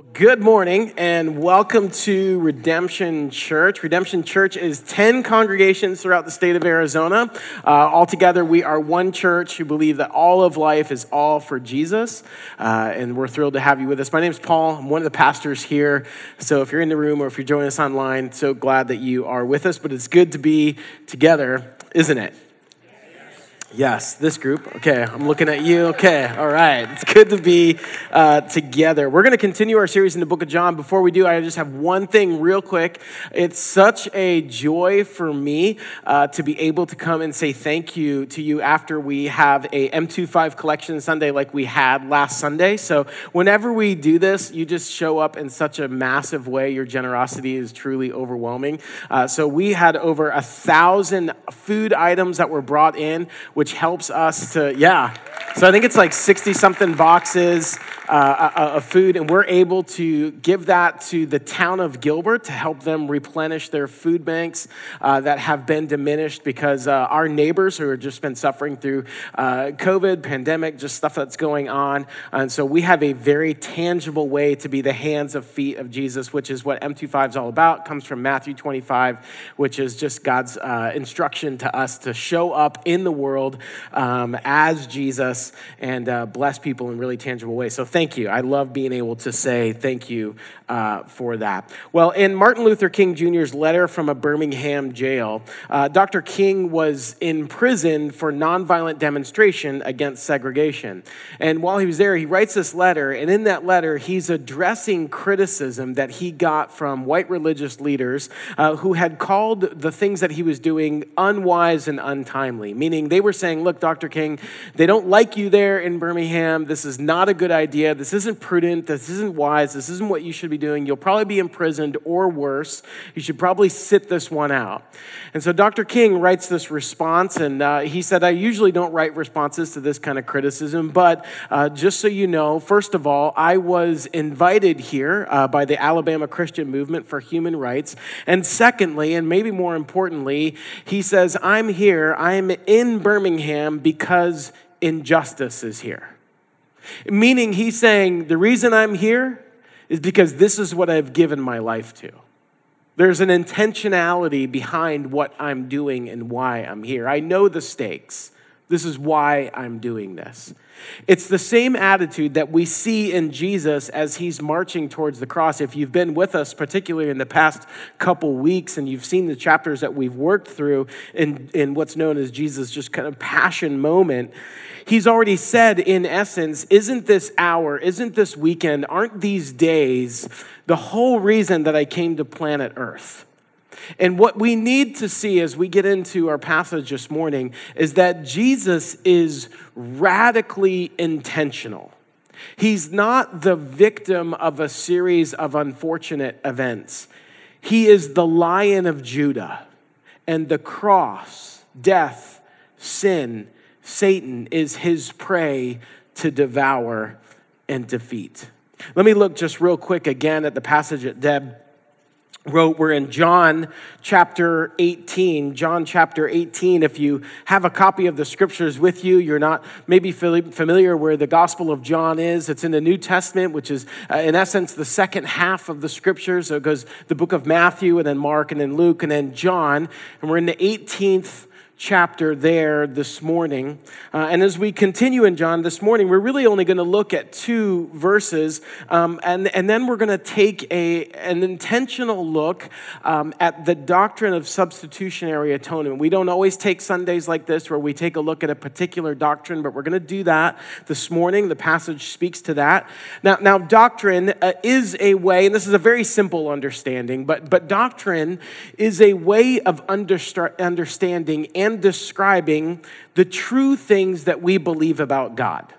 Good morning and welcome to Redemption Church. Redemption Church is 10 congregations throughout the state of Arizona. Uh, altogether, we are one church who believe that all of life is all for Jesus. Uh, and we're thrilled to have you with us. My name is Paul. I'm one of the pastors here. So if you're in the room or if you're joining us online, so glad that you are with us. But it's good to be together, isn't it? Yes, this group. Okay, I'm looking at you. Okay, all right. It's good to be uh, together. We're going to continue our series in the book of John. Before we do, I just have one thing real quick. It's such a joy for me uh, to be able to come and say thank you to you after we have a M25 collection Sunday like we had last Sunday. So, whenever we do this, you just show up in such a massive way. Your generosity is truly overwhelming. Uh, so, we had over a thousand food items that were brought in which helps us to, yeah. So I think it's like 60 something boxes uh, of food, and we're able to give that to the town of Gilbert to help them replenish their food banks uh, that have been diminished because uh, our neighbors who have just been suffering through uh, COVID, pandemic, just stuff that's going on. And so we have a very tangible way to be the hands and feet of Jesus, which is what M25 is all about. It comes from Matthew 25, which is just God's uh, instruction to us to show up in the world um, as Jesus and uh, bless people in really tangible ways. So thank thank you. I love being able to say thank you uh, for that. Well, in Martin Luther King Jr.'s letter from a Birmingham jail, uh, Dr. King was in prison for nonviolent demonstration against segregation. And while he was there, he writes this letter, and in that letter, he's addressing criticism that he got from white religious leaders uh, who had called the things that he was doing unwise and untimely, meaning they were saying, Look, Dr. King, they don't like you there in Birmingham. This is not a good idea. This isn't prudent. This isn't wise. This isn't what you should be doing. You'll probably be imprisoned or worse. You should probably sit this one out. And so Dr. King writes this response, and uh, he said, I usually don't write responses to this kind of criticism, but uh, just so you know, first of all, I was invited here uh, by the Alabama Christian Movement for Human Rights. And secondly, and maybe more importantly, he says, I'm here, I'm in Birmingham because injustice is here. Meaning, he's saying, the reason I'm here is because this is what I've given my life to. There's an intentionality behind what I'm doing and why I'm here. I know the stakes. This is why I'm doing this. It's the same attitude that we see in Jesus as he's marching towards the cross. If you've been with us, particularly in the past couple weeks, and you've seen the chapters that we've worked through in, in what's known as Jesus' just kind of passion moment, he's already said, in essence, isn't this hour, isn't this weekend, aren't these days the whole reason that I came to planet Earth? And what we need to see as we get into our passage this morning is that Jesus is radically intentional. He's not the victim of a series of unfortunate events. He is the lion of Judah, and the cross, death, sin, Satan is his prey to devour and defeat. Let me look just real quick again at the passage that Deb wrote we're in john chapter 18 john chapter 18 if you have a copy of the scriptures with you you're not maybe familiar where the gospel of john is. It's in the new testament which is uh, in essence the second half of the scriptures. So it goes the book of matthew and then mark and then luke and then john. And we're in the 18th chapter there this morning. Uh, and as we continue in John this morning, we're really only going to look at two verses, um, and, and then we're going to take a, an intentional look um, at the doctrine of substitutionary atonement. We don't always take Sundays like this where we take a look at a particular doctrine, but we're going to do that this morning. The passage speaks to that. Now, now doctrine uh, is a way, and this is a very simple understanding, but, but doctrine is a way of understanding and and describing the true things that we believe about God.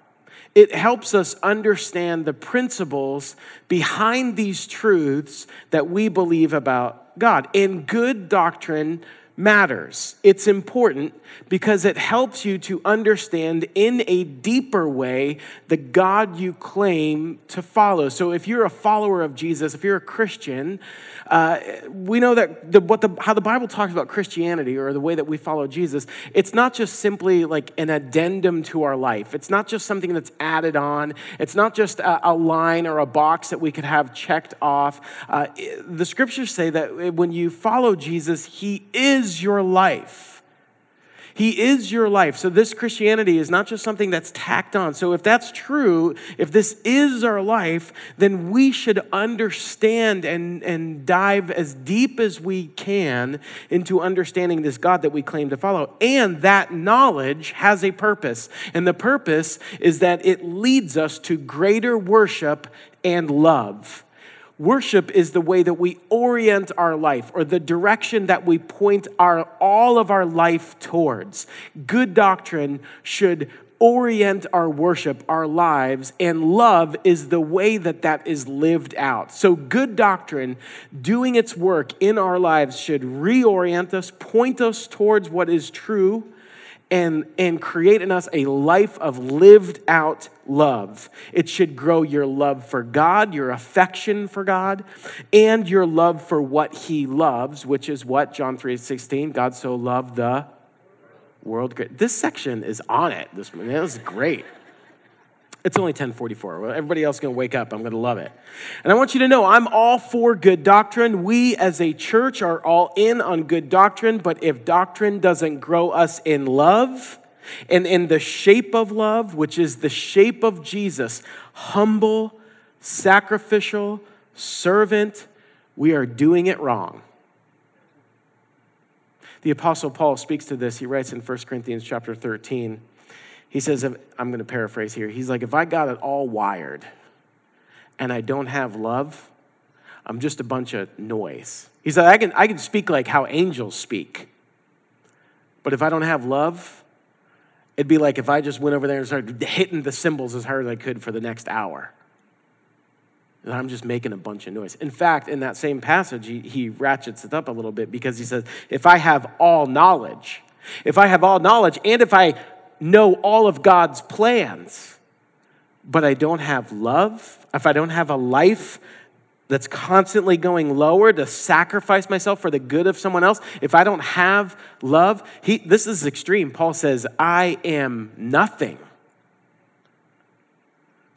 It helps us understand the principles behind these truths that we believe about God. And good doctrine matters. It's important because it helps you to understand in a deeper way the God you claim to follow. So, if you're a follower of Jesus, if you're a Christian, uh, we know that the, what the, how the Bible talks about Christianity or the way that we follow Jesus, it's not just simply like an addendum to our life. It's not just something that's added on. It's not just a, a line or a box that we could have checked off. Uh, the scriptures say that when you follow Jesus, He is your life. He is your life. So, this Christianity is not just something that's tacked on. So, if that's true, if this is our life, then we should understand and, and dive as deep as we can into understanding this God that we claim to follow. And that knowledge has a purpose. And the purpose is that it leads us to greater worship and love. Worship is the way that we orient our life or the direction that we point our, all of our life towards. Good doctrine should orient our worship, our lives, and love is the way that that is lived out. So, good doctrine doing its work in our lives should reorient us, point us towards what is true and, and create in us a life of lived out love. It should grow your love for God, your affection for God, and your love for what He loves, which is what John 3 16, God so loved the world. This section is on it this was great. It's only 1044. Everybody else is going to wake up. I'm going to love it. And I want you to know I'm all for good doctrine. We as a church are all in on good doctrine, but if doctrine doesn't grow us in love and in the shape of love, which is the shape of Jesus, humble, sacrificial, servant, we are doing it wrong. The apostle Paul speaks to this. He writes in 1 Corinthians chapter 13 he says, I'm going to paraphrase here. He's like, if I got it all wired and I don't have love, I'm just a bunch of noise. He said, I can, I can speak like how angels speak. But if I don't have love, it'd be like if I just went over there and started hitting the cymbals as hard as I could for the next hour. And I'm just making a bunch of noise. In fact, in that same passage, he, he ratchets it up a little bit because he says, if I have all knowledge, if I have all knowledge, and if I know all of God's plans, but I don't have love, if I don't have a life that's constantly going lower to sacrifice myself for the good of someone else, if I don't have love, he, this is extreme. Paul says, I am nothing.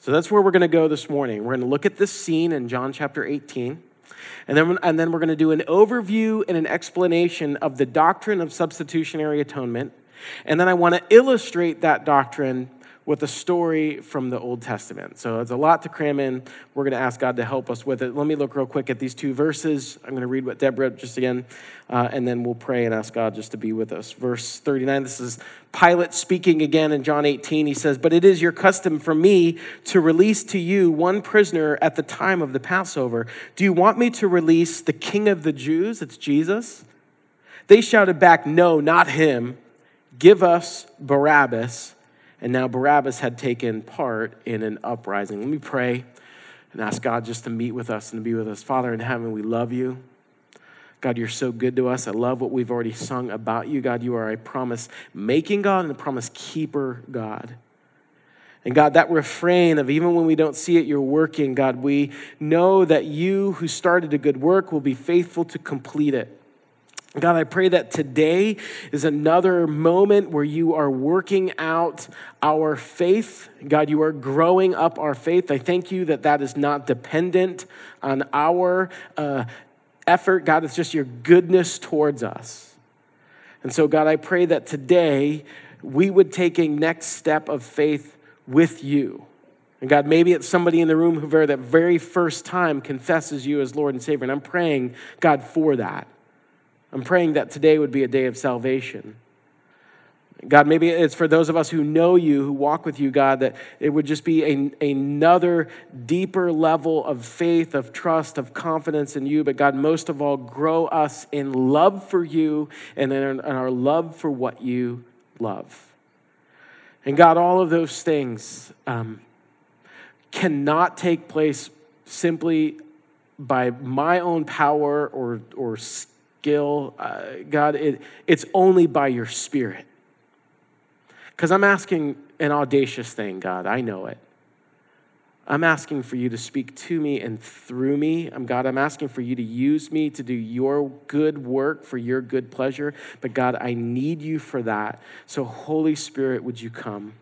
So that's where we're going to go this morning. We're going to look at this scene in John chapter 18. And then, and then we're going to do an overview and an explanation of the doctrine of substitutionary atonement and then I want to illustrate that doctrine with a story from the Old Testament. So it's a lot to cram in. We're going to ask God to help us with it. Let me look real quick at these two verses. I'm going to read what Deborah just again, uh, and then we'll pray and ask God just to be with us. Verse 39, this is Pilate speaking again in John 18. He says, But it is your custom for me to release to you one prisoner at the time of the Passover. Do you want me to release the king of the Jews? It's Jesus. They shouted back, No, not him. Give us Barabbas. And now Barabbas had taken part in an uprising. Let me pray and ask God just to meet with us and to be with us. Father in heaven, we love you. God, you're so good to us. I love what we've already sung about you. God, you are a promise making God and a promise keeper God. And God, that refrain of even when we don't see it, you're working, God, we know that you who started a good work will be faithful to complete it. God, I pray that today is another moment where you are working out our faith. God, you are growing up our faith. I thank you that that is not dependent on our uh, effort. God, it's just your goodness towards us. And so, God, I pray that today we would take a next step of faith with you. And God, maybe it's somebody in the room who, for that very first time, confesses you as Lord and Savior. And I'm praying, God, for that. I'm praying that today would be a day of salvation. God, maybe it's for those of us who know you, who walk with you, God, that it would just be a, another deeper level of faith, of trust, of confidence in you. But God, most of all, grow us in love for you and in our love for what you love. And God, all of those things um, cannot take place simply by my own power or, or Gil, uh, God, it, it's only by your Spirit. Because I'm asking an audacious thing, God. I know it. I'm asking for you to speak to me and through me. I'm God, I'm asking for you to use me to do your good work for your good pleasure. But God, I need you for that. So, Holy Spirit, would you come?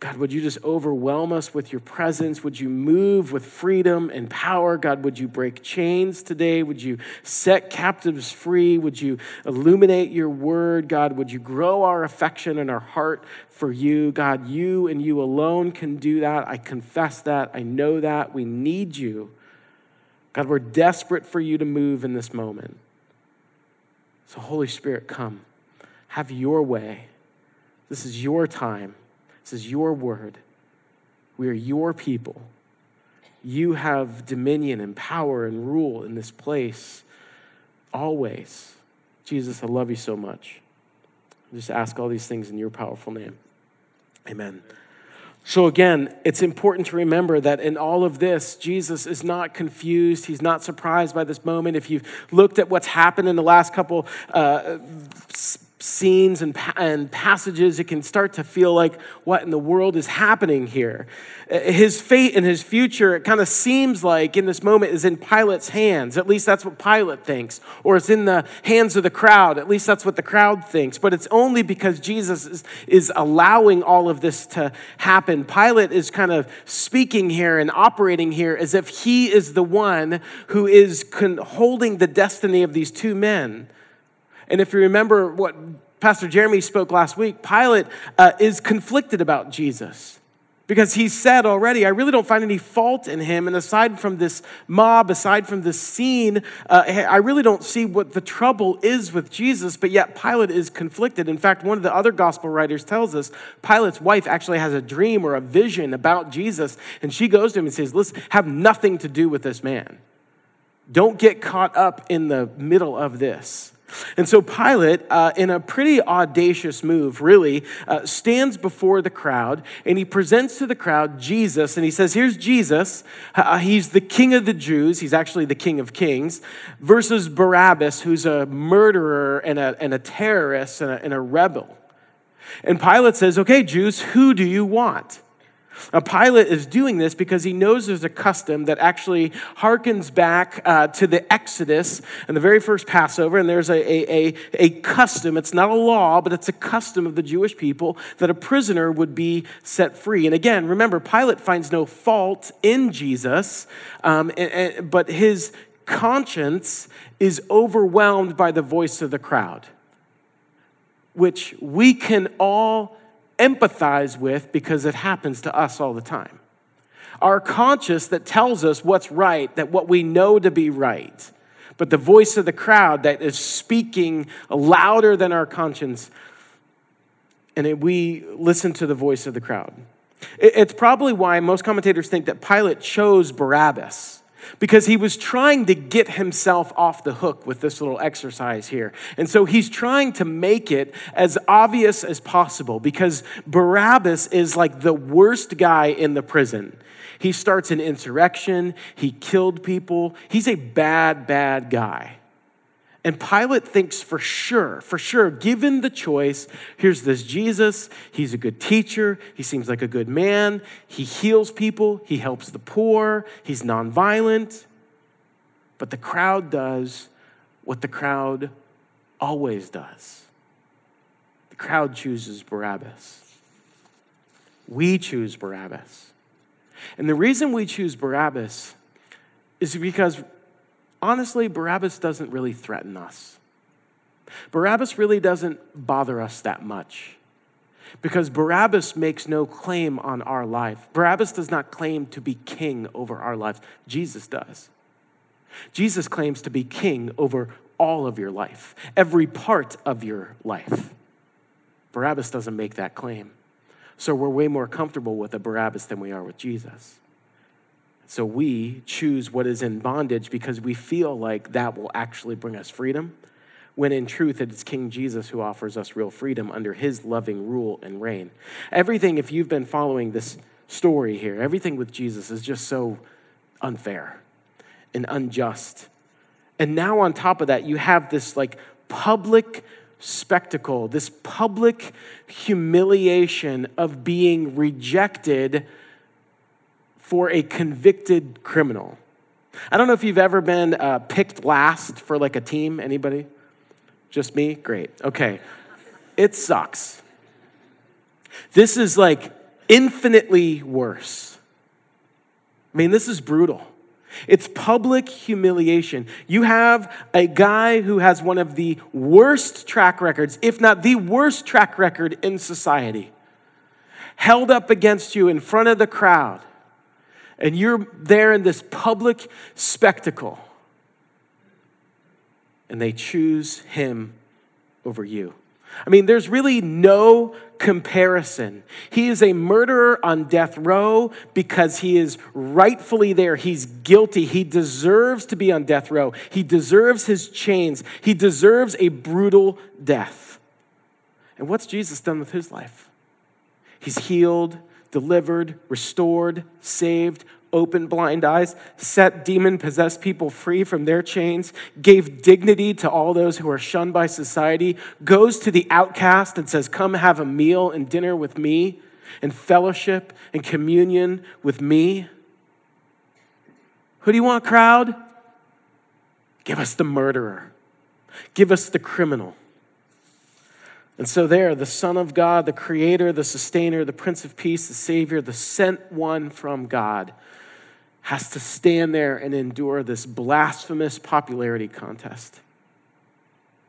God, would you just overwhelm us with your presence? Would you move with freedom and power? God, would you break chains today? Would you set captives free? Would you illuminate your word? God, would you grow our affection and our heart for you? God, you and you alone can do that. I confess that. I know that. We need you. God, we're desperate for you to move in this moment. So, Holy Spirit, come. Have your way. This is your time. This is your word. We are your people. You have dominion and power and rule in this place always. Jesus, I love you so much. I just ask all these things in your powerful name. Amen. So, again, it's important to remember that in all of this, Jesus is not confused. He's not surprised by this moment. If you've looked at what's happened in the last couple uh, scenes and, and passages, it can start to feel like what in the world is happening here. Uh, his fate and his future, it kind of seems like in this moment is in Pilate's hands. At least that's what Pilate thinks. Or it's in the hands of the crowd. At least that's what the crowd thinks. But it's only because Jesus is, is allowing all of this to happen. Pilate is kind of speaking here and operating here as if he is the one who is con- holding the destiny of these two men. And if you remember what Pastor Jeremy spoke last week, Pilate uh, is conflicted about Jesus because he said already, I really don't find any fault in him. And aside from this mob, aside from this scene, uh, I really don't see what the trouble is with Jesus, but yet Pilate is conflicted. In fact, one of the other gospel writers tells us Pilate's wife actually has a dream or a vision about Jesus, and she goes to him and says, Listen, have nothing to do with this man. Don't get caught up in the middle of this. And so Pilate, uh, in a pretty audacious move, really, uh, stands before the crowd and he presents to the crowd Jesus and he says, Here's Jesus. Uh, he's the king of the Jews. He's actually the king of kings, versus Barabbas, who's a murderer and a, and a terrorist and a, and a rebel. And Pilate says, Okay, Jews, who do you want? Now, Pilate is doing this because he knows there's a custom that actually harkens back uh, to the Exodus and the very first Passover. And there's a, a, a, a, custom, it's not a law, but it's a custom of the Jewish people that a prisoner would be set free. And again, remember, Pilate finds no fault in Jesus, um, and, and, but his conscience is overwhelmed by the voice of the crowd, which we can all empathize with because it happens to us all the time. Our conscience that tells us what's right, that what we know to be right, but the voice of the crowd that is speaking louder than our conscience, and we listen to the voice of the crowd. It's probably why most commentators think that Pilate chose Barabbas because he was trying to get himself off the hook with this little exercise here. And so he's trying to make it as obvious as possible because Barabbas is like the worst guy in the prison. He starts an insurrection, he killed people, he's a bad, bad guy. And Pilate thinks for sure, for sure, given the choice, here's this Jesus. He's a good teacher. He seems like a good man. He heals people. He helps the poor. He's nonviolent. But the crowd does what the crowd always does the crowd chooses Barabbas. We choose Barabbas. And the reason we choose Barabbas is because honestly, Barabbas doesn't really threaten us. Barabbas really doesn't bother us that much because Barabbas makes no claim on our life. Barabbas does not claim to be king over our lives, Jesus does. Jesus claims to be king over all of your life, every part of your life. Barabbas doesn't make that claim. So we're way more comfortable with a Barabbas than we are with Jesus. So we choose what is in bondage because we feel like that will actually bring us freedom, when in truth it's King Jesus who offers us real freedom under his loving rule and reign. Everything, if you've been following this story here, everything with Jesus is just so unfair and unjust And now, on top of that, you have this like public spectacle, this public humiliation of being rejected for a convicted criminal. I don't know if you've ever been uh, picked last for like a team. Anybody? Just me? Great. Okay. It sucks. This is like infinitely worse. I mean, this is brutal. It's public humiliation. You have a guy who has one of the worst track records, if not the worst track record in society, held up against you in front of the crowd, and you're there in this public spectacle, and they choose him over you. I mean, there's really no comparison. He is a murderer on death row because he is rightfully there. He's guilty. He deserves to be on death row. He deserves his chains. He deserves a brutal death. And what's Jesus done with his life? He's healed, delivered, restored, saved, opened blind eyes, set demon possessed people free from their chains, gave dignity to all those who are shunned by society, goes to the outcast and says, Come have a meal and dinner with me, and fellowship and communion with me. Who do you want, crowd? Give us the murderer, give us the criminal. And so, there, the Son of God, the Creator, the Sustainer, the Prince of Peace, the Savior, the sent one from God, has to stand there and endure this blasphemous popularity contest.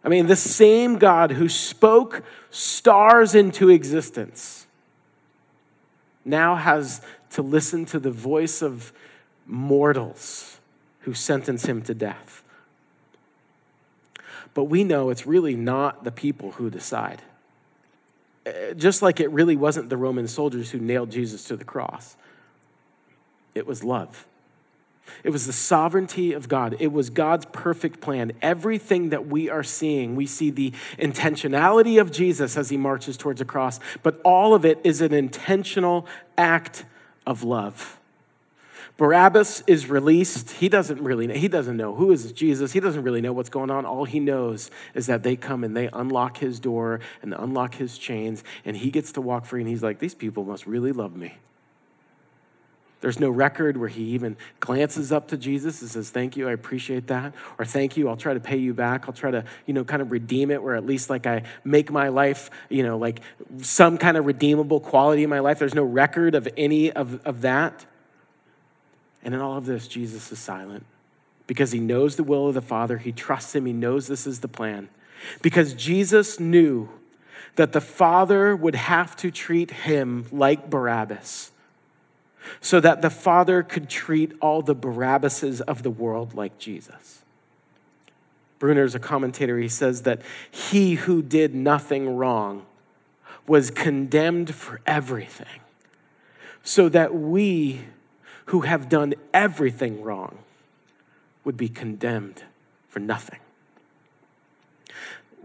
I mean, the same God who spoke stars into existence now has to listen to the voice of mortals who sentence him to death. But we know it's really not the people who decide. Uh, just like it really wasn't the Roman soldiers who nailed Jesus to the cross it was love. It was the sovereignty of God. It was God's perfect plan. Everything that we are seeing, we see the intentionality of Jesus as he marches towards the cross, but all of it is an intentional act of love. Barabbas is released. He doesn't really he doesn't know who is Jesus. He doesn't really know what's going on. All he knows is that they come and they unlock his door and unlock his chains and he gets to walk free and he's like these people must really love me. There's no record where he even glances up to Jesus and says, Thank you, I appreciate that. Or thank you, I'll try to pay you back. I'll try to, you know, kind of redeem it, where at least like I make my life, you know, like some kind of redeemable quality in my life. There's no record of any of, of that. And in all of this, Jesus is silent because he knows the will of the Father. He trusts him, he knows this is the plan. Because Jesus knew that the Father would have to treat him like Barabbas so that the Father could treat all the Barabbases of the world like Jesus. Bruner's a commentator. He says that he who did nothing wrong was condemned for everything, so that we who have done everything wrong would be condemned for nothing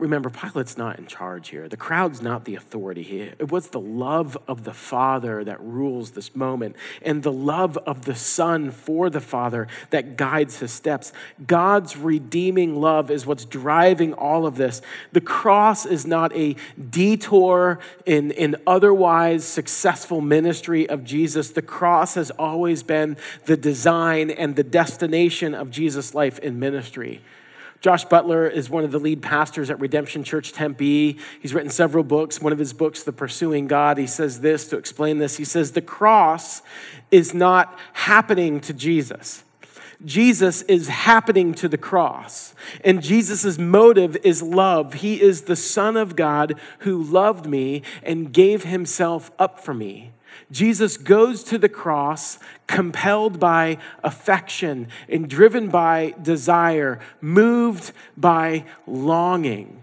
remember, Pilate's not in charge here. The crowd's not the authority here. It was the love of the Father that rules this moment, and the love of the Son for the Father that guides his steps. God's redeeming love is what's driving all of this. The cross is not a detour in, in otherwise successful ministry of Jesus. The cross has always been the design and the destination of Jesus' life in ministry. Josh Butler is one of the lead pastors at Redemption Church Tempe. He's written several books. One of his books, The Pursuing God, he says this to explain this. He says, The cross is not happening to Jesus. Jesus is happening to the cross. And Jesus' motive is love. He is the Son of God who loved me and gave himself up for me. Jesus goes to the cross compelled by affection and driven by desire, moved by longing.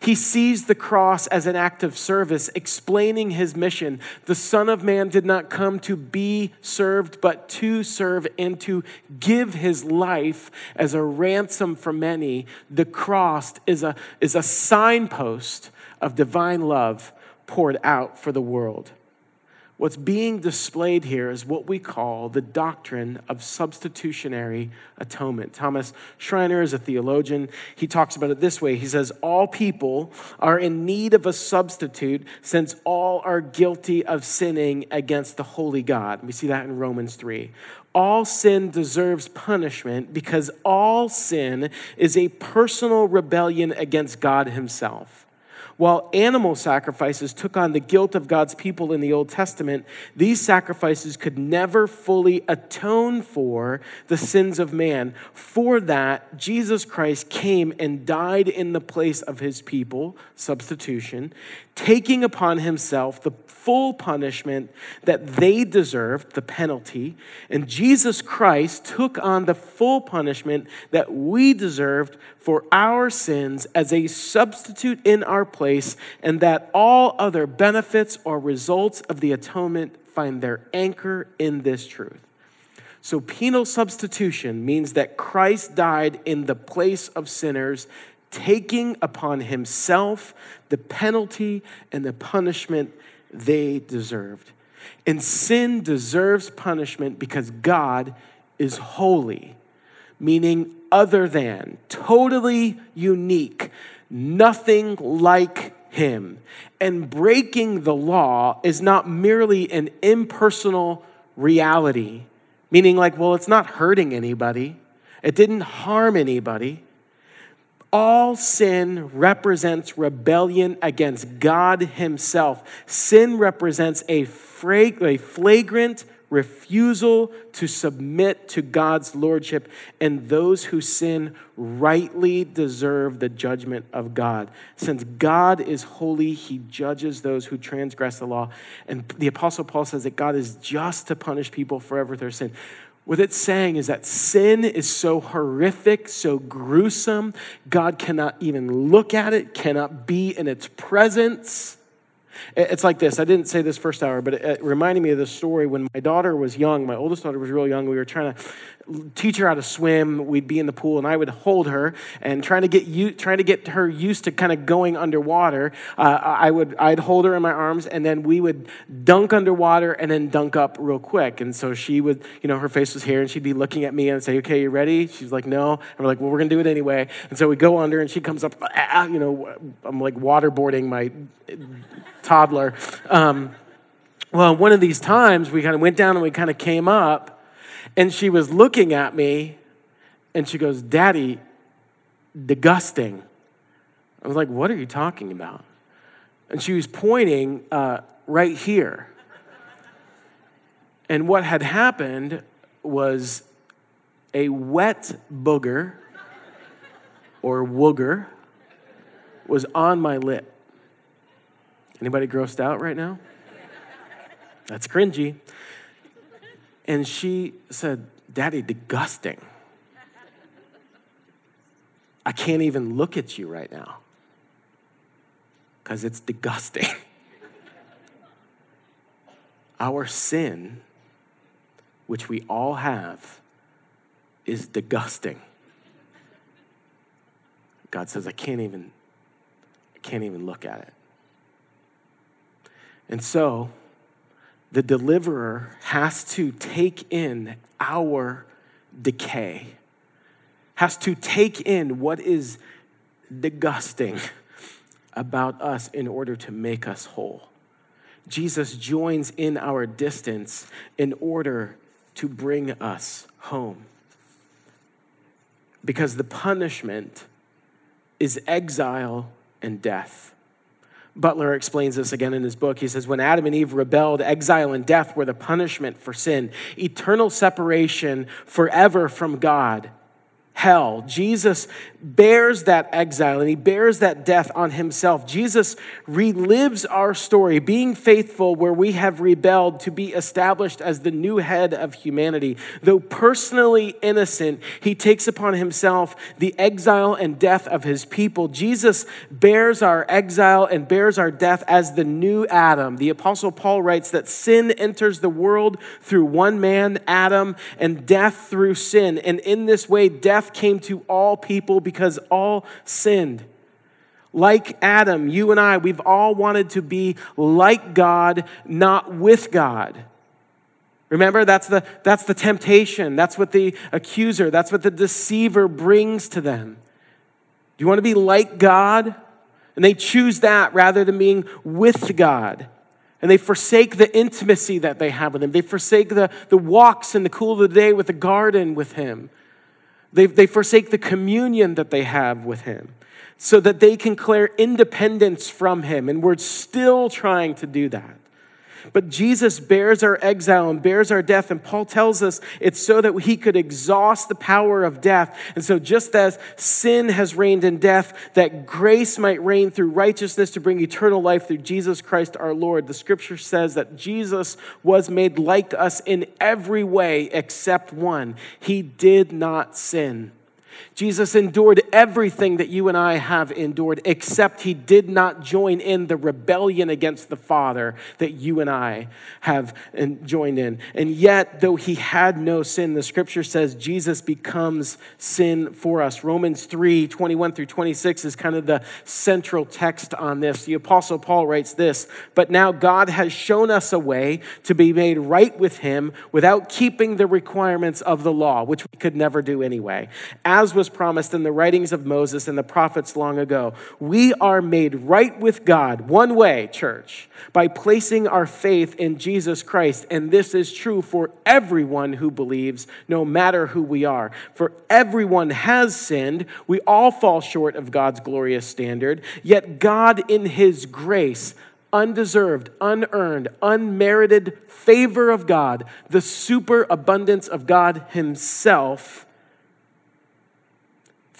He sees the cross as an act of service, explaining his mission. The Son of Man did not come to be served, but to serve and to give his life as a ransom for many. The cross is a, is a signpost of divine love poured out for the world. What's being displayed here is what we call the doctrine of substitutionary atonement. Thomas Schreiner is a theologian. He talks about it this way He says, All people are in need of a substitute since all are guilty of sinning against the holy God. We see that in Romans 3. All sin deserves punishment because all sin is a personal rebellion against God Himself. While animal sacrifices took on the guilt of God's people in the Old Testament, these sacrifices could never fully atone for the sins of man. For that, Jesus Christ came and died in the place of his people, substitution, taking upon himself the full punishment that they deserved, the penalty. And Jesus Christ took on the full punishment that we deserved for our sins as a substitute in our place, and that all other benefits or results of the atonement find their anchor in this truth. So, penal substitution means that Christ died in the place of sinners taking upon himself the penalty and the punishment they deserved. And sin deserves punishment because God is holy, meaning other than, totally unique, nothing like him. And breaking the law is not merely an impersonal reality, meaning, like, well, it's not hurting anybody, it didn't harm anybody. All sin represents rebellion against God Himself. Sin represents a, flagrant refusal to submit to God's lordship, and those who sin rightly deserve the judgment of God. Since God is holy, He judges those who transgress the law. And the Apostle Paul says that God is just to punish people forever with their sin. What it's saying is that sin is so horrific, so gruesome, God cannot even look at it, cannot be in its presence. It's like this. I didn't say this first hour, but it reminded me of this story when my daughter was young. My oldest daughter was real young. We were trying to teach her how to swim. We'd be in the pool, and I would hold her and trying to get you, trying to get her used to kind of going underwater. Uh, I would, I'd hold her in my arms, and then we would dunk underwater and then dunk up real quick. And so she would, you know, her face was here, and she'd be looking at me and say, "Okay, you ready?" She's like, "No." And we're like, "Well, we're gonna do it anyway." And so we go under, and she comes up. Ah, you know, I'm like waterboarding my toddler. Um, well, one of these times we kind of went down and we kind of came up and she was looking at me and she goes, Daddy, disgusting. I was like, What are you talking about? And she was pointing uh, right here. And what had happened was a wet booger or wooger was on my lip. Anybody grossed out right now? That's cringy. And she said, Daddy, disgusting. I can't even look at you right now because it's disgusting. Our sin, which we all have, is disgusting. God says, I can't even, I can't even look at it. And so, the deliverer has to take in our decay, has to take in what is disgusting about us in order to make us whole. Jesus joins in our distance in order to bring us home. Because the punishment is exile and death. Butler explains this again in his book. He says, When Adam and Eve rebelled, exile and death were the punishment for sin, eternal separation forever from God hell. Jesus bears that exile and he bears that death on himself. Jesus relives our story, being faithful where we have rebelled to be established as the new head of humanity. Though personally innocent, he takes upon himself the exile and death of his people. Jesus bears our exile and bears our death as the new Adam. The Apostle Paul writes that sin enters the world through one man, Adam, and death through sin. And in this way, death came to all people because all sinned. Like Adam, you and I, we've all wanted to be like God, not with God. Remember, that's the, that's the temptation. That's what the accuser, that's what the deceiver brings to them. Do you want to be like God? And they choose that rather than being with God. And they forsake the intimacy that they have with Him. They forsake the, the walks in the cool of the day with the garden with Him. They, they forsake the communion that they have with Him so that they can declare independence from Him. And we're still trying to do that. But Jesus bears our exile and bears our death. And Paul tells us it's so that he could exhaust the power of death. And so, just as sin has reigned in death, that grace might reign through righteousness to bring eternal life through Jesus Christ our Lord. The scripture says that Jesus was made like us in every way except one. He did not sin. Jesus endured everything that you and I have endured, except he did not join in the rebellion against the Father that you and I have joined in. And yet, though he had no sin, the scripture says Jesus becomes sin for us. Romans 3 21 through 26 is kind of the central text on this. The Apostle Paul writes this But now God has shown us a way to be made right with him without keeping the requirements of the law, which we could never do anyway. As as was promised in the writings of Moses and the prophets long ago. We are made right with God one way, church, by placing our faith in Jesus Christ. And this is true for everyone who believes, no matter who we are. For everyone has sinned. We all fall short of God's glorious standard. Yet God, in His grace, undeserved, unearned, unmerited favor of God, the superabundance of God Himself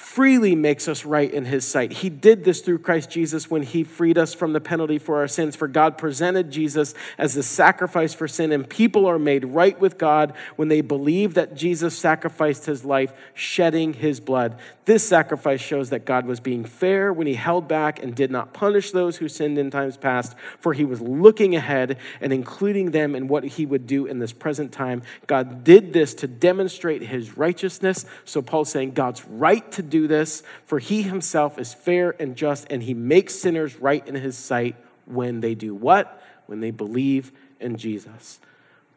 freely makes us right in his sight. He did this through Christ Jesus when he freed us from the penalty for our sins. For God presented Jesus as the sacrifice for sin, and people are made right with God when they believe that Jesus sacrificed his life, shedding his blood. This sacrifice shows that God was being fair when he held back and did not punish those who sinned in times past, for he was looking ahead and including them in what he would do in this present time. God did this to demonstrate his righteousness. So Paul's saying God's right to do this, for he himself is fair and just, and he makes sinners right in his sight when they do what? When they believe in Jesus.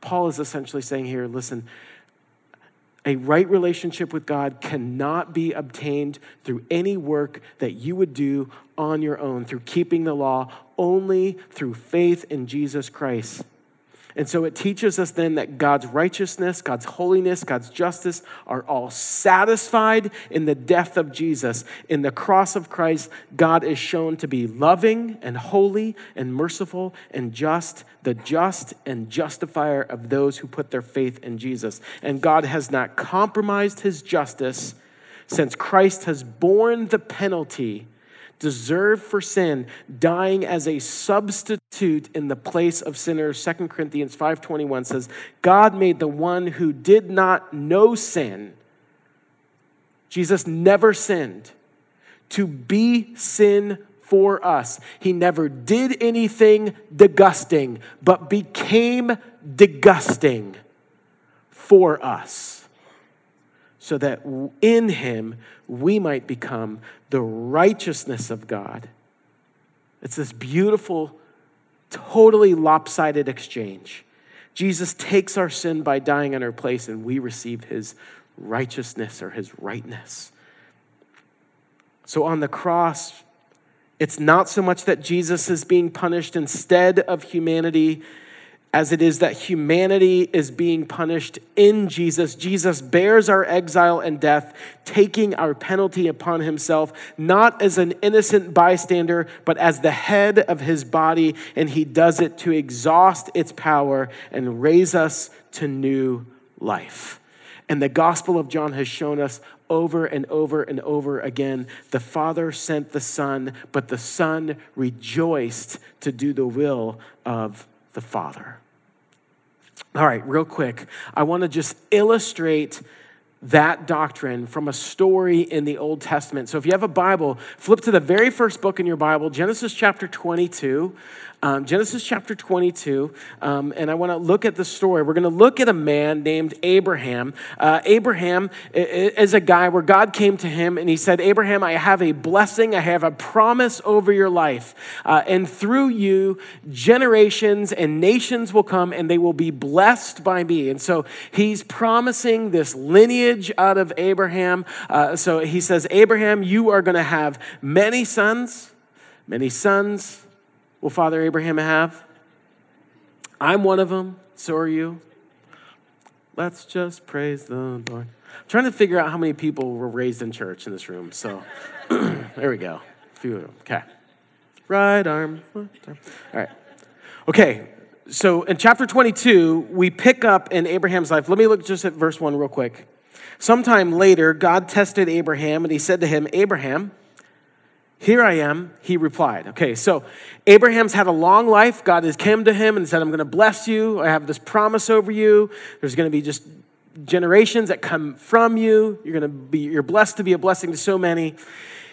Paul is essentially saying here listen, a right relationship with God cannot be obtained through any work that you would do on your own, through keeping the law, only through faith in Jesus Christ. And so it teaches us then that God's righteousness, God's holiness, God's justice are all satisfied in the death of Jesus. In the cross of Christ, God is shown to be loving and holy and merciful and just, the just and justifier of those who put their faith in Jesus. And God has not compromised his justice since Christ has borne the penalty deserved for sin, dying as a substitute in the place of sinners. 2 Corinthians 5:21 says, "God made the one who did not know sin, Jesus never sinned, to be sin for us. He never did anything disgusting, but became disgusting for us." So that in him we might become the righteousness of God. It's this beautiful, totally lopsided exchange. Jesus takes our sin by dying in our place, and we receive his righteousness or his rightness. So on the cross, it's not so much that Jesus is being punished instead of humanity as it is that humanity is being punished in Jesus. Jesus bears our exile and death, taking our penalty upon himself, not as an innocent bystander, but as the head of his body, and he does it to exhaust its power and raise us to new life. And the Gospel of John has shown us over and over and over again the Father sent the Son, but the Son rejoiced to do the will of the Father. All right, real quick, I want to just illustrate that doctrine from a story in the Old Testament. So if you have a Bible, flip to the very first book in your Bible, Genesis chapter 22. Um, Genesis chapter 22, um, and I want to look at the story. We're going to look at a man named Abraham. Uh, Abraham is a guy where God came to him and he said, Abraham, I have a blessing, I have a promise over your life. Uh, and through you, generations and nations will come and they will be blessed by me. And so he's promising this lineage out of Abraham. Uh, so he says, Abraham, you are going to have many sons, many sons will Father Abraham have? I'm one of them, so are you. Let's just praise the Lord. I'm trying to figure out how many people were raised in church in this room. So there we go. A few of them. Okay. Right arm. All right. Okay. So in chapter 22, we pick up in Abraham's life. Let me look just at verse 1 real quick. Sometime later, God tested Abraham and he said to him, Abraham, here I am, he replied. Okay, so Abraham's had a long life. God has come to him and said, I'm going to bless you. I have this promise over you. There's going to be just generations that come from you. You're going to be, you're blessed to be a blessing to so many.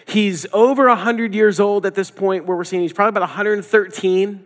He's over 100 years old at this point, where we're seeing he's probably about 113.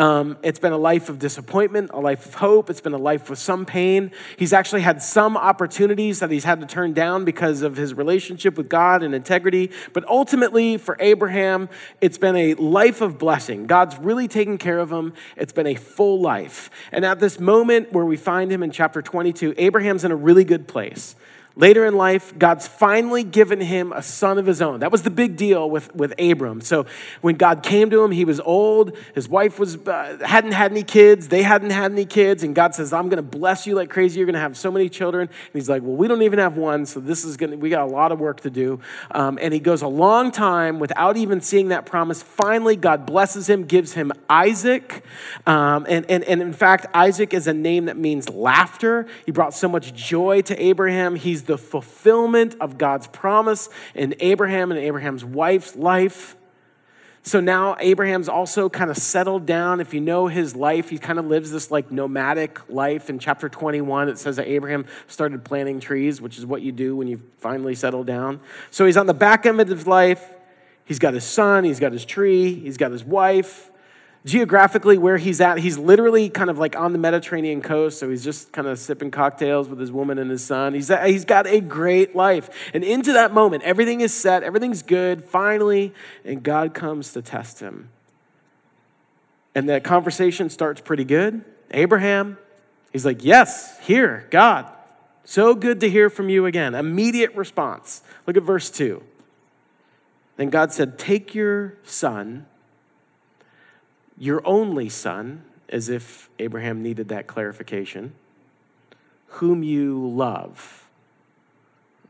Um, it's been a life of disappointment, a life of hope. It's been a life with some pain. He's actually had some opportunities that he's had to turn down because of his relationship with God and integrity. But ultimately, for Abraham, it's been a life of blessing. God's really taken care of him. It's been a full life. And at this moment where we find him in chapter 22, Abraham's in a really good place. Later in life, God's finally given him a son of his own. That was the big deal with, with Abram. So when God came to him, he was old. His wife was, uh, hadn't had any kids. They hadn't had any kids. And God says, I'm going to bless you like crazy. You're going to have so many children. And he's like, Well, we don't even have one. So this is going to, we got a lot of work to do. Um, and he goes a long time without even seeing that promise. Finally, God blesses him, gives him Isaac. Um, and, and, and in fact, Isaac is a name that means laughter. He brought so much joy to Abraham. He's He's the fulfillment of God's promise in Abraham and Abraham's wife's life. So now Abraham's also kind of settled down. If you know his life, he kind of lives this like nomadic life. In chapter 21, it says that Abraham started planting trees, which is what you do when you finally settle down. So he's on the back end of his life. He's got his son, he's got his tree, he's got his wife geographically where he's at he's literally kind of like on the mediterranean coast so he's just kind of sipping cocktails with his woman and his son. He's, uh, he's got a great life. And into that moment everything is set everything's good finally and god comes to test him. And that conversation starts pretty good. Abraham he's like yes here god. So good to hear from you again. Immediate response. Look at verse 2 then god said take your son your only son, as if Abraham needed that clarification, whom you love.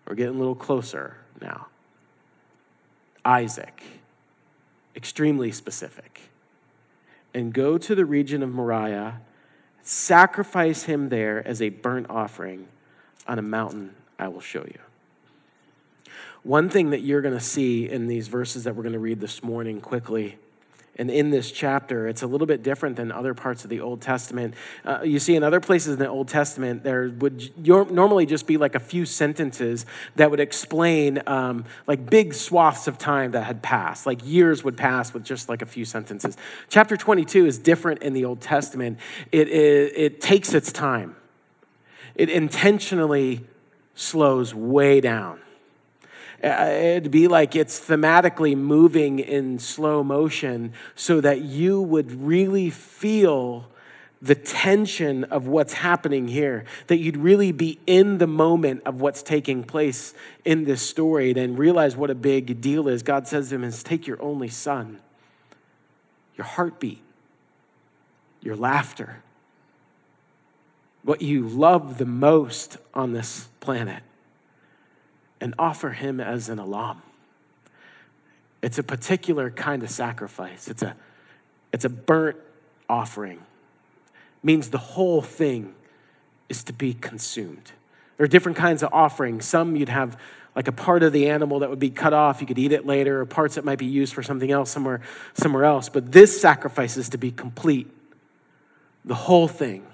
We're getting a little closer now. Isaac, extremely specific. And go to the region of Moriah, sacrifice him there as a burnt offering on a mountain I will show you. One thing that you're going to see in these verses that we're going to read this morning quickly and in this chapter. It's a little bit different than other parts of the Old Testament. Uh, you see, in other places in the Old Testament, there would normally just be like a few sentences that would explain um, like big swaths of time that had passed. Like years would pass with just like a few sentences. Chapter 22 is different in the Old Testament, it, it, it takes its time, it intentionally slows way down. Uh, it'd be like it's thematically moving in slow motion so that you would really feel the tension of what's happening here, that you'd really be in the moment of what's taking place in this story and realize what a big deal is. God says to him, is take your only son, your heartbeat, your laughter, what you love the most on this planet and offer him as an olam. It's a particular kind of sacrifice. It's a, it's a burnt offering. It means the whole thing is to be consumed. There are different kinds of offerings. Some you'd have like a part of the animal that would be cut off, you could eat it later, or parts that might be used for something else somewhere, somewhere else. But this sacrifice is to be complete. The whole thing,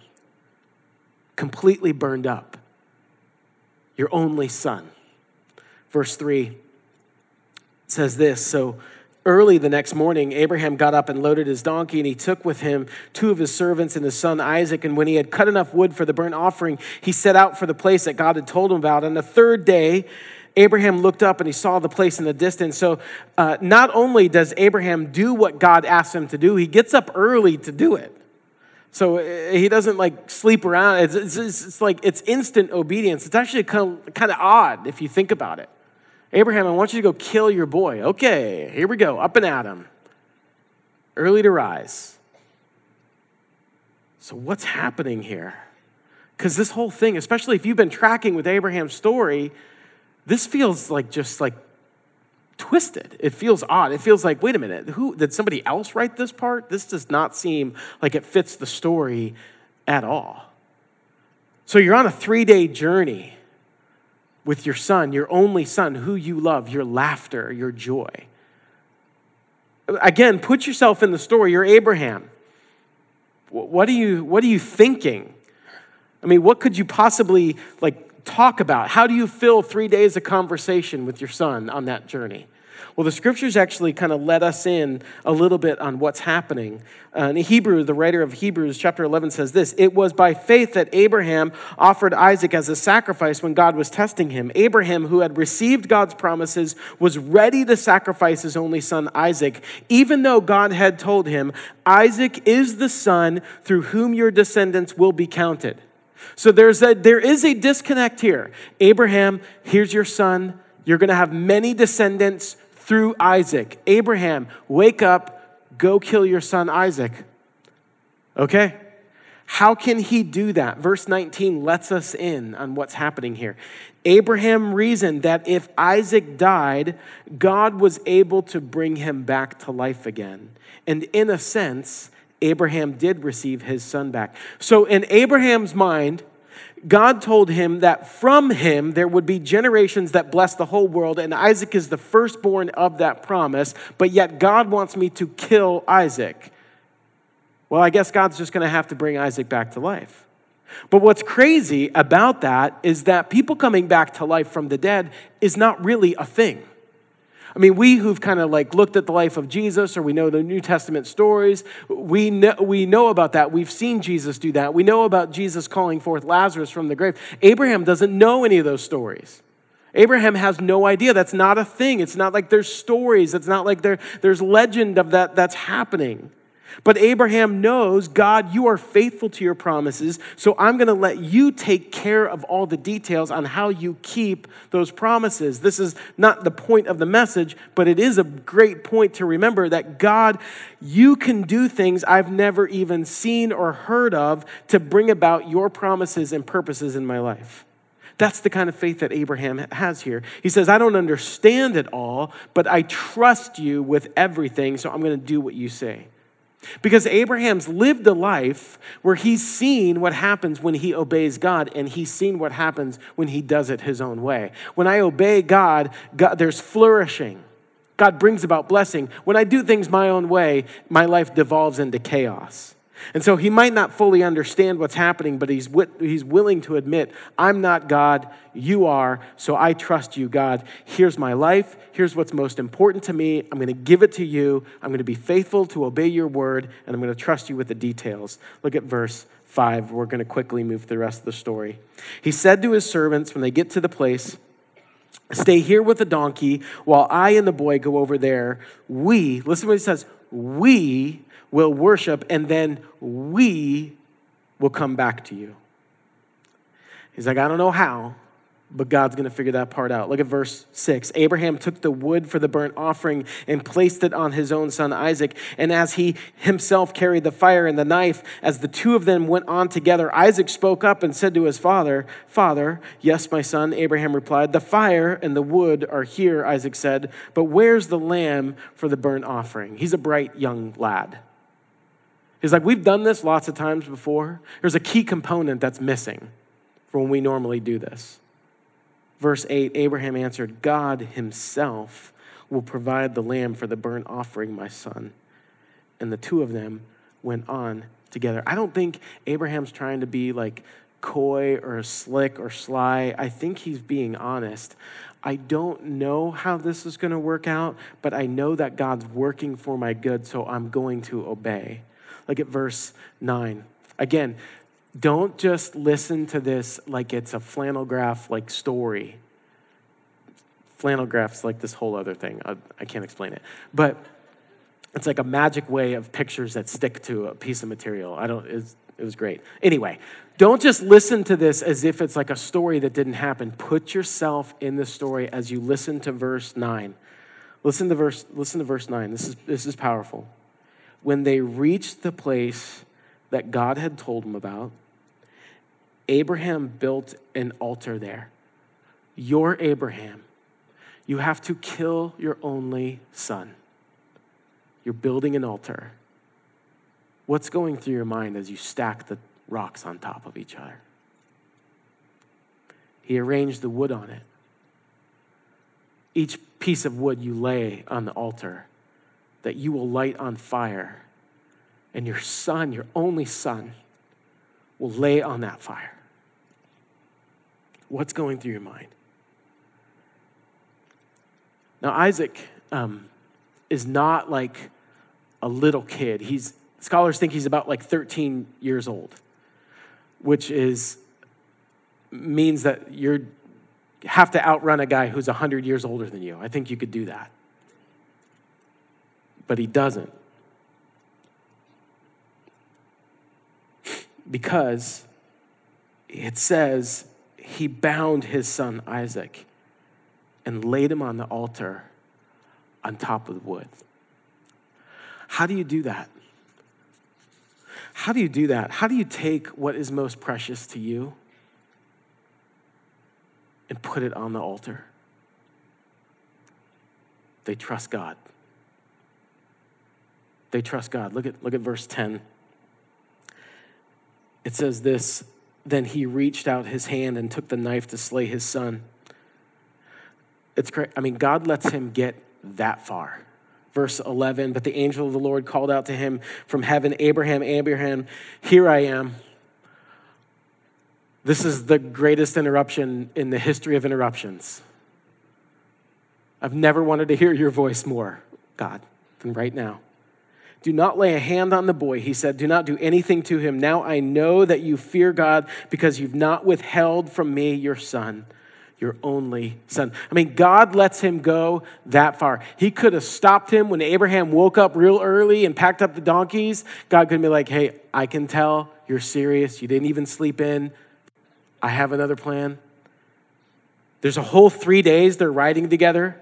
completely burned up. Your only son. Verse 3 says this So Early the next morning, Abraham got up and loaded his donkey, and he took with him two of his servants and his son Isaac. And when he had cut enough wood for the burnt offering, he set out for the place that God had told him about. On the third day, Abraham looked up and he saw the place in the distance. So, uh, not only does Abraham do what God asked him to do, he gets up early to do it. So uh, he doesn't like sleep around. It's, it's, it's like it's instant obedience. It's actually kind of, kind of odd if you think about it. Abraham, I want you to go kill your boy. Okay, here we go, up and at him. Early to rise. So, what's happening here? Because this whole thing, especially if you've been tracking with Abraham's story, this feels like just like twisted. It feels odd. It feels like, wait a minute, who did somebody else write this part? This does not seem like it fits the story at all. So you're on a three day journey with your son, your only son, who you love, your laughter, your joy. Again, put yourself in the story. You're Abraham. What are you, what are you thinking? I mean, what could you possibly like talk about? How do you fill three days of conversation with your son on that journey? Well, the scriptures actually kind of let us in a little bit on what's happening. Uh, in Hebrew, the writer of Hebrews, chapter 11, says this It was by faith that Abraham offered Isaac as a sacrifice when God was testing him. Abraham, who had received God's promises, was ready to sacrifice his only son, Isaac, even though God had told him, Isaac is the son through whom your descendants will be counted. So there's a, there is a disconnect here. Abraham, here's your son. You're going to have many descendants through Isaac. Abraham, wake up, go kill your son Isaac. Okay? How can he do that? Verse 19 lets us in on what's happening here. Abraham reasoned that if Isaac died, God was able to bring him back to life again. And in a sense, Abraham did receive his son back. So, in Abraham's mind, God told him that from him there would be generations that bless the whole world, and Isaac is the firstborn of that promise, but yet God wants me to kill Isaac. Well, I guess God's just going to have to bring Isaac back to life. But what's crazy about that is that people coming back to life from the dead is not really a thing. I mean, we who've kind of like looked at the life of Jesus or we know the New Testament stories, we know, we know about that. We've seen Jesus do that. We know about Jesus calling forth Lazarus from the grave. Abraham doesn't know any of those stories. Abraham has no idea. That's not a thing. It's not like there's stories. It's not like there, there's legend of that that's happening. But Abraham knows, God, you are faithful to your promises, so I'm going to let you take care of all the details on how you keep those promises. This is not the point of the message, but it is a great point to remember that God, you can do things I've never even seen or heard of to bring about your promises and purposes in my life. That's the kind of faith that Abraham has here. He says, I don't understand it all, but I trust you with everything, so I'm going to do what you say. Because Abraham's lived a life where he's seen what happens when he obeys God and he's seen what happens when he does it his own way. When I obey God, God there's flourishing. God brings about blessing. When I do things my own way, my life devolves into chaos. And so he might not fully understand what's happening, but he's, he's willing to admit, I'm not God, you are, so I trust you, God. Here's my life. Here's what's most important to me. I'm going to give it to you. I'm going to be faithful to obey your word, and I'm going to trust you with the details. Look at verse 5. We're going to quickly move through the rest of the story. He said to his servants when they get to the place, Stay here with the donkey while I and the boy go over there. We, listen to what he says, we will worship, and then we will come back to you. He's like, I don't know how, but God's going to figure that part out. Look at verse 6. Abraham took the wood for the burnt offering and placed it on his own son Isaac. And as he himself carried the fire and the knife, as the two of them went on together, Isaac spoke up and said to his father, Father, yes, my son, Abraham replied, The fire and the wood are here, Isaac said, but where's the lamb for the burnt offering? He's a bright young lad. He's like, We've done this lots of times before. There's a key component that's missing for when we normally do this. Verse 8 Abraham answered, God himself will provide the lamb for the burnt offering, my son. And the two of them went on together. I don't think Abraham's trying to be like coy or slick or sly. I think he's being honest. I don't know how this is going to work out, but I know that God's working for my good, so I'm going to obey. Look at verse 9. Again, don't just listen to this like it's a flannel graph like story. Flannel graphs like this whole other thing. I, I can't explain it. But it's like a magic way of pictures that stick to a piece of material. I don't, it was great. Anyway, don't just listen to this as if it's like a story that didn't happen. Put yourself in the story as you listen to verse 9. Listen to verse, listen to verse 9. This is, this is powerful. When they reached the place that God had told them about, Abraham built an altar there. You're Abraham. You have to kill your only son. You're building an altar. What's going through your mind as you stack the rocks on top of each other? He arranged the wood on it. Each piece of wood you lay on the altar that you will light on fire, and your son, your only son, will lay on that fire. What's going through your mind? Now, Isaac um, is not like a little kid. He's, scholars think he's about like 13 years old, which is, means that you have to outrun a guy who's 100 years older than you. I think you could do that. But he doesn't. Because it says he bound his son Isaac and laid him on the altar on top of the wood. How do you do that? How do you do that? How do you take what is most precious to you and put it on the altar? They trust God. They trust God. Look at, look at verse 10. It says this Then he reached out his hand and took the knife to slay his son. It's great. I mean, God lets him get that far verse 11. But the angel of the Lord called out to him from heaven, Abraham, Abraham, here I am. This is the greatest interruption in the history of interruptions. I've never wanted to hear your voice more, God, than right now. Do not lay a hand on the boy, he said. Do not do anything to him. Now I know that you fear God because you've not withheld from me your son your only son. I mean, God lets him go that far. He could have stopped him when Abraham woke up real early and packed up the donkeys. God could be like, hey, I can tell you're serious. You didn't even sleep in. I have another plan. There's a whole three days they're riding together.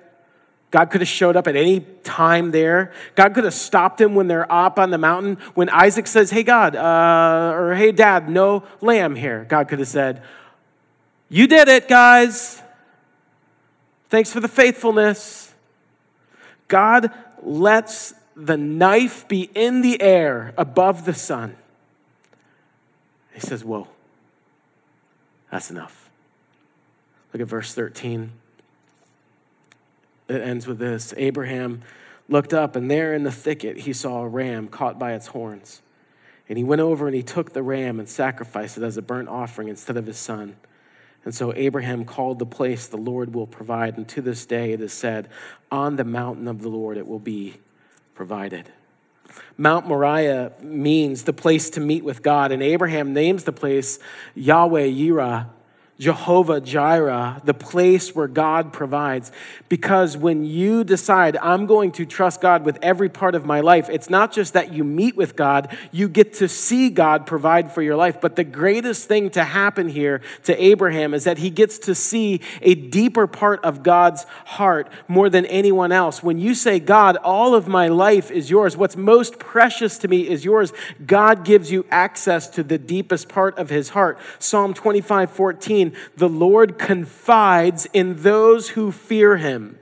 God could have showed up at any time there. God could have stopped him when they're up on the mountain. When Isaac says, Hey, God, uh, or Hey, Dad, no lamb here. God could have said, you did it, guys. Thanks for the faithfulness. God lets the knife be in the air above the son. He says, Whoa, that's enough. Look at verse 13. It ends with this Abraham looked up, and there in the thicket he saw a ram caught by its horns. And he went over and he took the ram and sacrificed it as a burnt offering instead of his son. And so Abraham called the place the Lord will provide. And to this day it is said, On the mountain of the Lord it will be provided. Mount Moriah means the place to meet with God. And Abraham names the place Yahweh Yireh, Jehovah Jireh, the place where God provides. Because when you decide, I'm going to trust God with every part of my life, it's not just that you meet with God, you get to see God provide for your life. But the greatest thing to happen here to Abraham is that he gets to see a deeper part of God's heart more than anyone else. When you say, God, all of my life is yours, what's most precious to me is yours, God gives you access to the deepest part of his heart. Psalm 25 14 the Lord confides in those who fear him.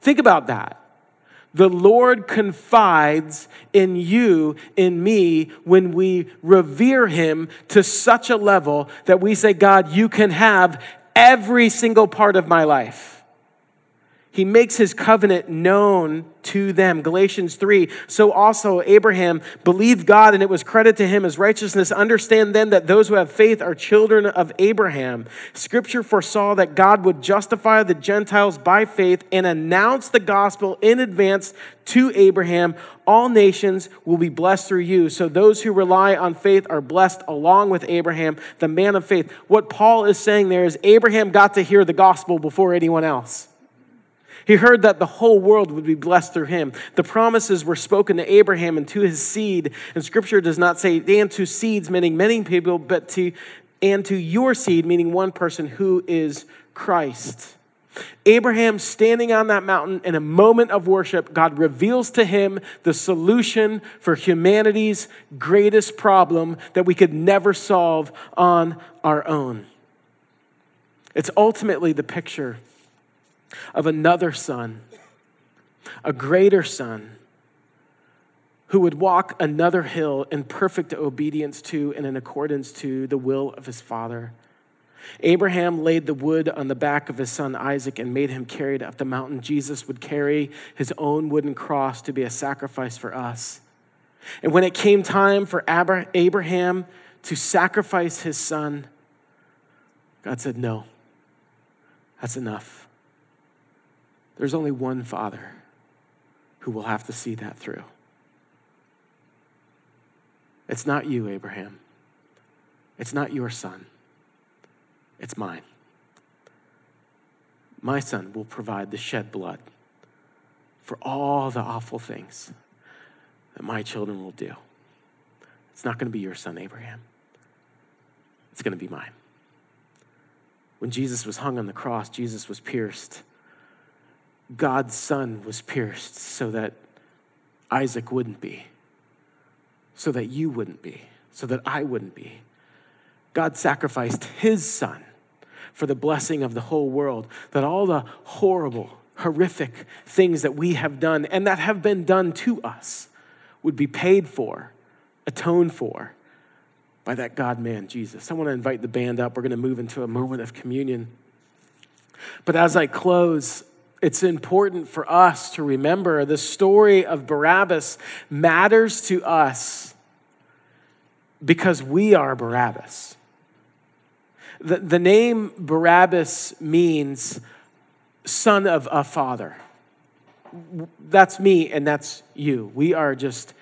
Think about that. The Lord confides in you, in me, when we revere him to such a level that we say, God, you can have every single part of my life. He makes his covenant known to them. Galatians 3. So also Abraham believed God and it was credit to him as righteousness. Understand then that those who have faith are children of Abraham. Scripture foresaw that God would justify the Gentiles by faith and announce the gospel in advance to Abraham. All nations will be blessed through you. So those who rely on faith are blessed along with Abraham, the man of faith. What Paul is saying there is Abraham got to hear the gospel before anyone else. He heard that the whole world would be blessed through him. The promises were spoken to Abraham and to his seed. And scripture does not say, and to seeds, meaning many people, but to, and to your seed, meaning one person who is Christ. Abraham standing on that mountain in a moment of worship, God reveals to him the solution for humanity's greatest problem that we could never solve on our own. It's ultimately the picture of another son, a greater son, who would walk another hill in perfect obedience to and in accordance to the will of his father. Abraham laid the wood on the back of his son Isaac and made him carry it up the mountain. Jesus would carry his own wooden cross to be a sacrifice for us. And when it came time for Abraham to sacrifice his son, God said, No, that's enough. There's only one Father who will have to see that through. It's not you, Abraham. It's not your son. It's mine. My son will provide the shed blood for all the awful things that my children will do. It's not going to be your son, Abraham. It's going to be mine. When Jesus was hung on the cross, Jesus was pierced God's son was pierced so that Isaac wouldn't be, so that you wouldn't be, so that I wouldn't be. God sacrificed his son for the blessing of the whole world, that all the horrible, horrific things that we have done and that have been done to us would be paid for, atoned for by that God man, Jesus. I want to invite the band up. We're going to move into a moment of communion. But as I close, it's important for us to remember the story of Barabbas matters to us because we are Barabbas. The, the name Barabbas means son of a father. That's me and that's you. We are just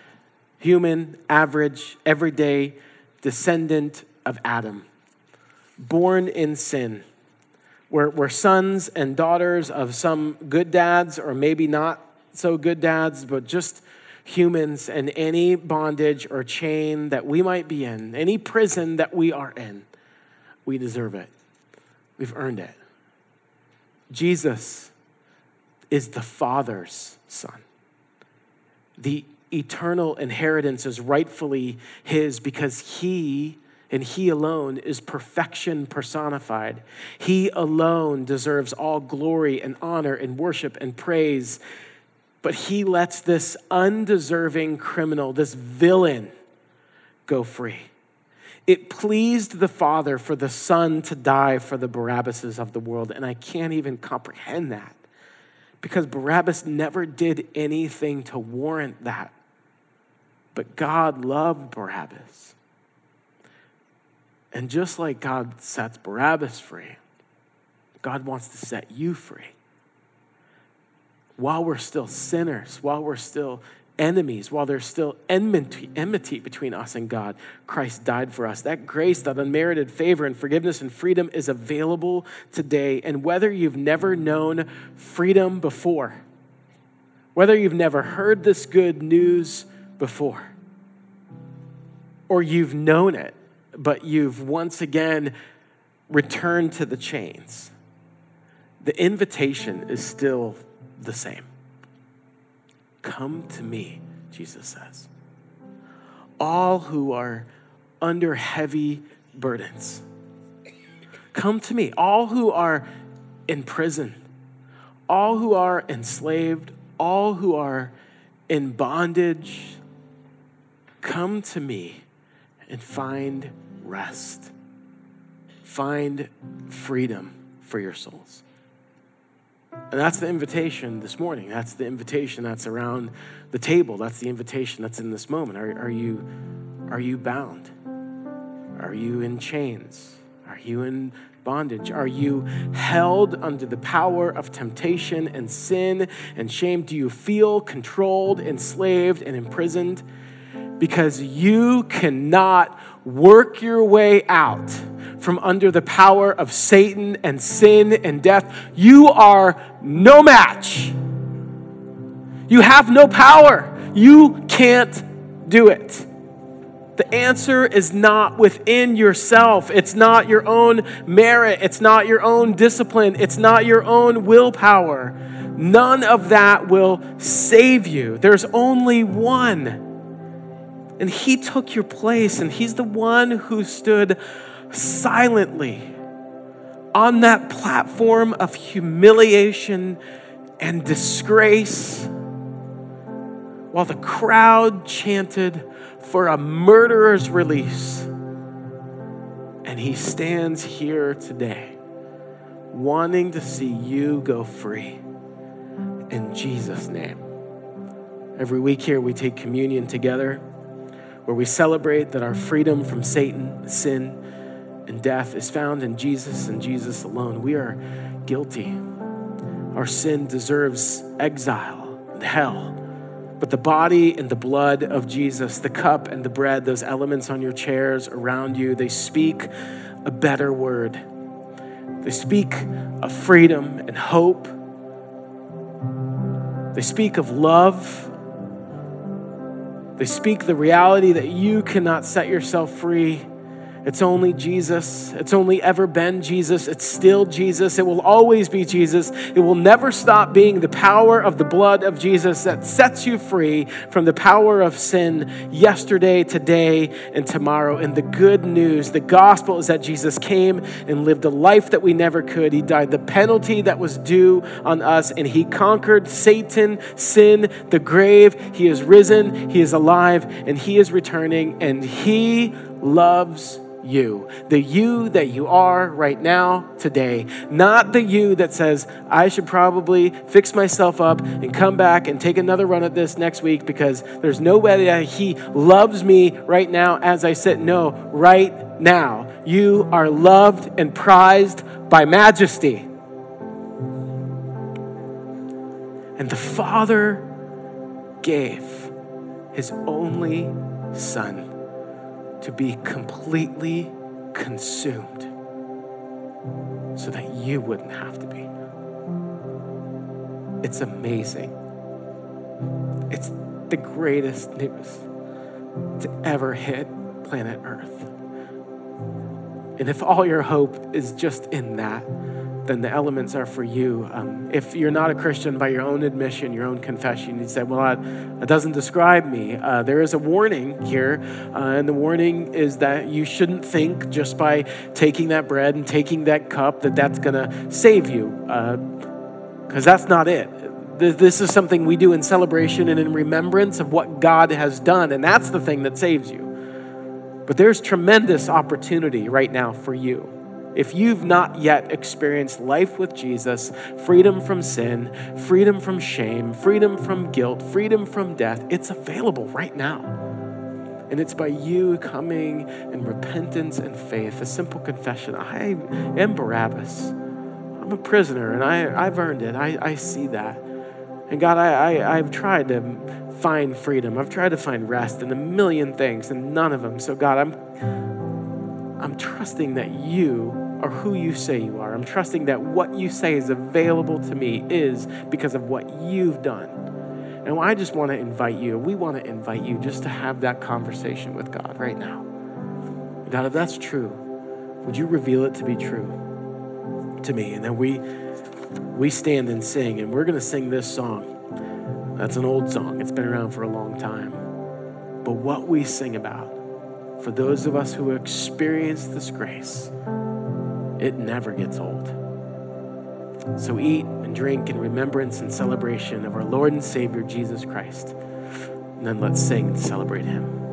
human, average, everyday descendant of Adam, born in sin we're, we're sons and daughters of some good dads, or maybe not so good dads, but just humans, and any bondage or chain that we might be in, any prison that we are in, we deserve it. We've earned it. Jesus is the Father's Son. The eternal inheritance is rightfully His because He and He alone is perfection personified. He alone deserves all glory and honor and worship and praise. But He lets this undeserving criminal, this villain, go free. It pleased the Father for the Son to die for the Barabbases of the world, and I can't even comprehend that because Barabbas never did anything to warrant that. But God loved Barabbas. And just like God sets Barabbas free, God wants to set you free. While we're still sinners, while we're still enemies, while there's still enmity, enmity between us and God, Christ died for us. That grace, that unmerited favor and forgiveness and freedom is available today. And whether you've never known freedom before, whether you've never heard this good news before, or you've known it but you've once again returned to the chains, the invitation is still the same. Come to me, Jesus says. All who are under heavy burdens. Come to me. All who are in prison, all who are enslaved, all who are in bondage, come to me and find rest. Find freedom for your souls. And that's the invitation this morning. That's the invitation that's around the table. That's the invitation that's in this moment. Are, are, you, are you bound? Are you in chains? Are you in bondage? Are you held under the power of temptation and sin and shame? Do you feel controlled, enslaved, and imprisoned? Because you cannot work your way out from under the power of Satan and sin and death. You are no match. You have no power. You can't do it. The answer is not within yourself. It's not your own merit. It's not your own discipline. It's not your own willpower. None of that will save you. There's only one. And he took your place, and he's the one who stood silently on that platform of humiliation and disgrace while the crowd chanted, for a murderer's release. And he stands here today wanting to see you go free in Jesus' name. Every week here, we take communion together where we celebrate that our freedom from Satan, sin, and death is found in Jesus and Jesus alone. We are guilty. Our sin deserves exile and hell. But the body and the blood of Jesus, the cup and the bread, those elements on your chairs around you, they speak a better word. They speak of freedom and hope. They speak of love. They speak the reality that you cannot set yourself free it's only Jesus. It's only ever been Jesus. It's still Jesus. It will always be Jesus. It will never stop being the power of the blood of Jesus that sets you free from the power of sin yesterday, today, and tomorrow. And the good news, the gospel is that Jesus came and lived a life that we never could. He died the penalty that was due on us, and He conquered Satan, sin, the grave. He is risen, He is alive, and He is returning, and He loves you, the you that you are right now, today, not the you that says, I should probably fix myself up and come back and take another run at this next week because there's no way that He loves me right now as I sit. No, right now, you are loved and prized by majesty. And the Father gave His only Son to be completely consumed so that you wouldn't have to be. It's amazing. It's the greatest news to ever hit planet Earth. And if all your hope is just in that, then the elements are for you. Um, if you're not a Christian by your own admission, your own confession, you say, well, that, that doesn't describe me. Uh, there is a warning here, uh, and the warning is that you shouldn't think just by taking that bread and taking that cup that that's going to save you, because uh, that's not it. This is something we do in celebration and in remembrance of what God has done, and that's the thing that saves you. But there's tremendous opportunity right now for you if you've not yet experienced life with Jesus, freedom from sin, freedom from shame, freedom from guilt, freedom from death, it's available right now. And it's by you coming in repentance and faith, a simple confession I am Barabbas. I'm a prisoner and I, I've earned it. I, I see that. And God, I, I, I've tried to find freedom. I've tried to find rest in a million things and none of them. So, God, I'm, I'm trusting that you or who you say you are. I'm trusting that what you say is available to me is because of what you've done. And I just want to invite you, we want to invite you just to have that conversation with God right now. God, if that's true, would you reveal it to be true to me? And then we we stand and sing, and we're to sing this song. That's an old song. It's been around for a long time. But what we sing about, for those of us who experience this grace, it never gets old. So eat and drink in remembrance and celebration of our Lord and Savior Jesus Christ. And then let's sing and celebrate Him.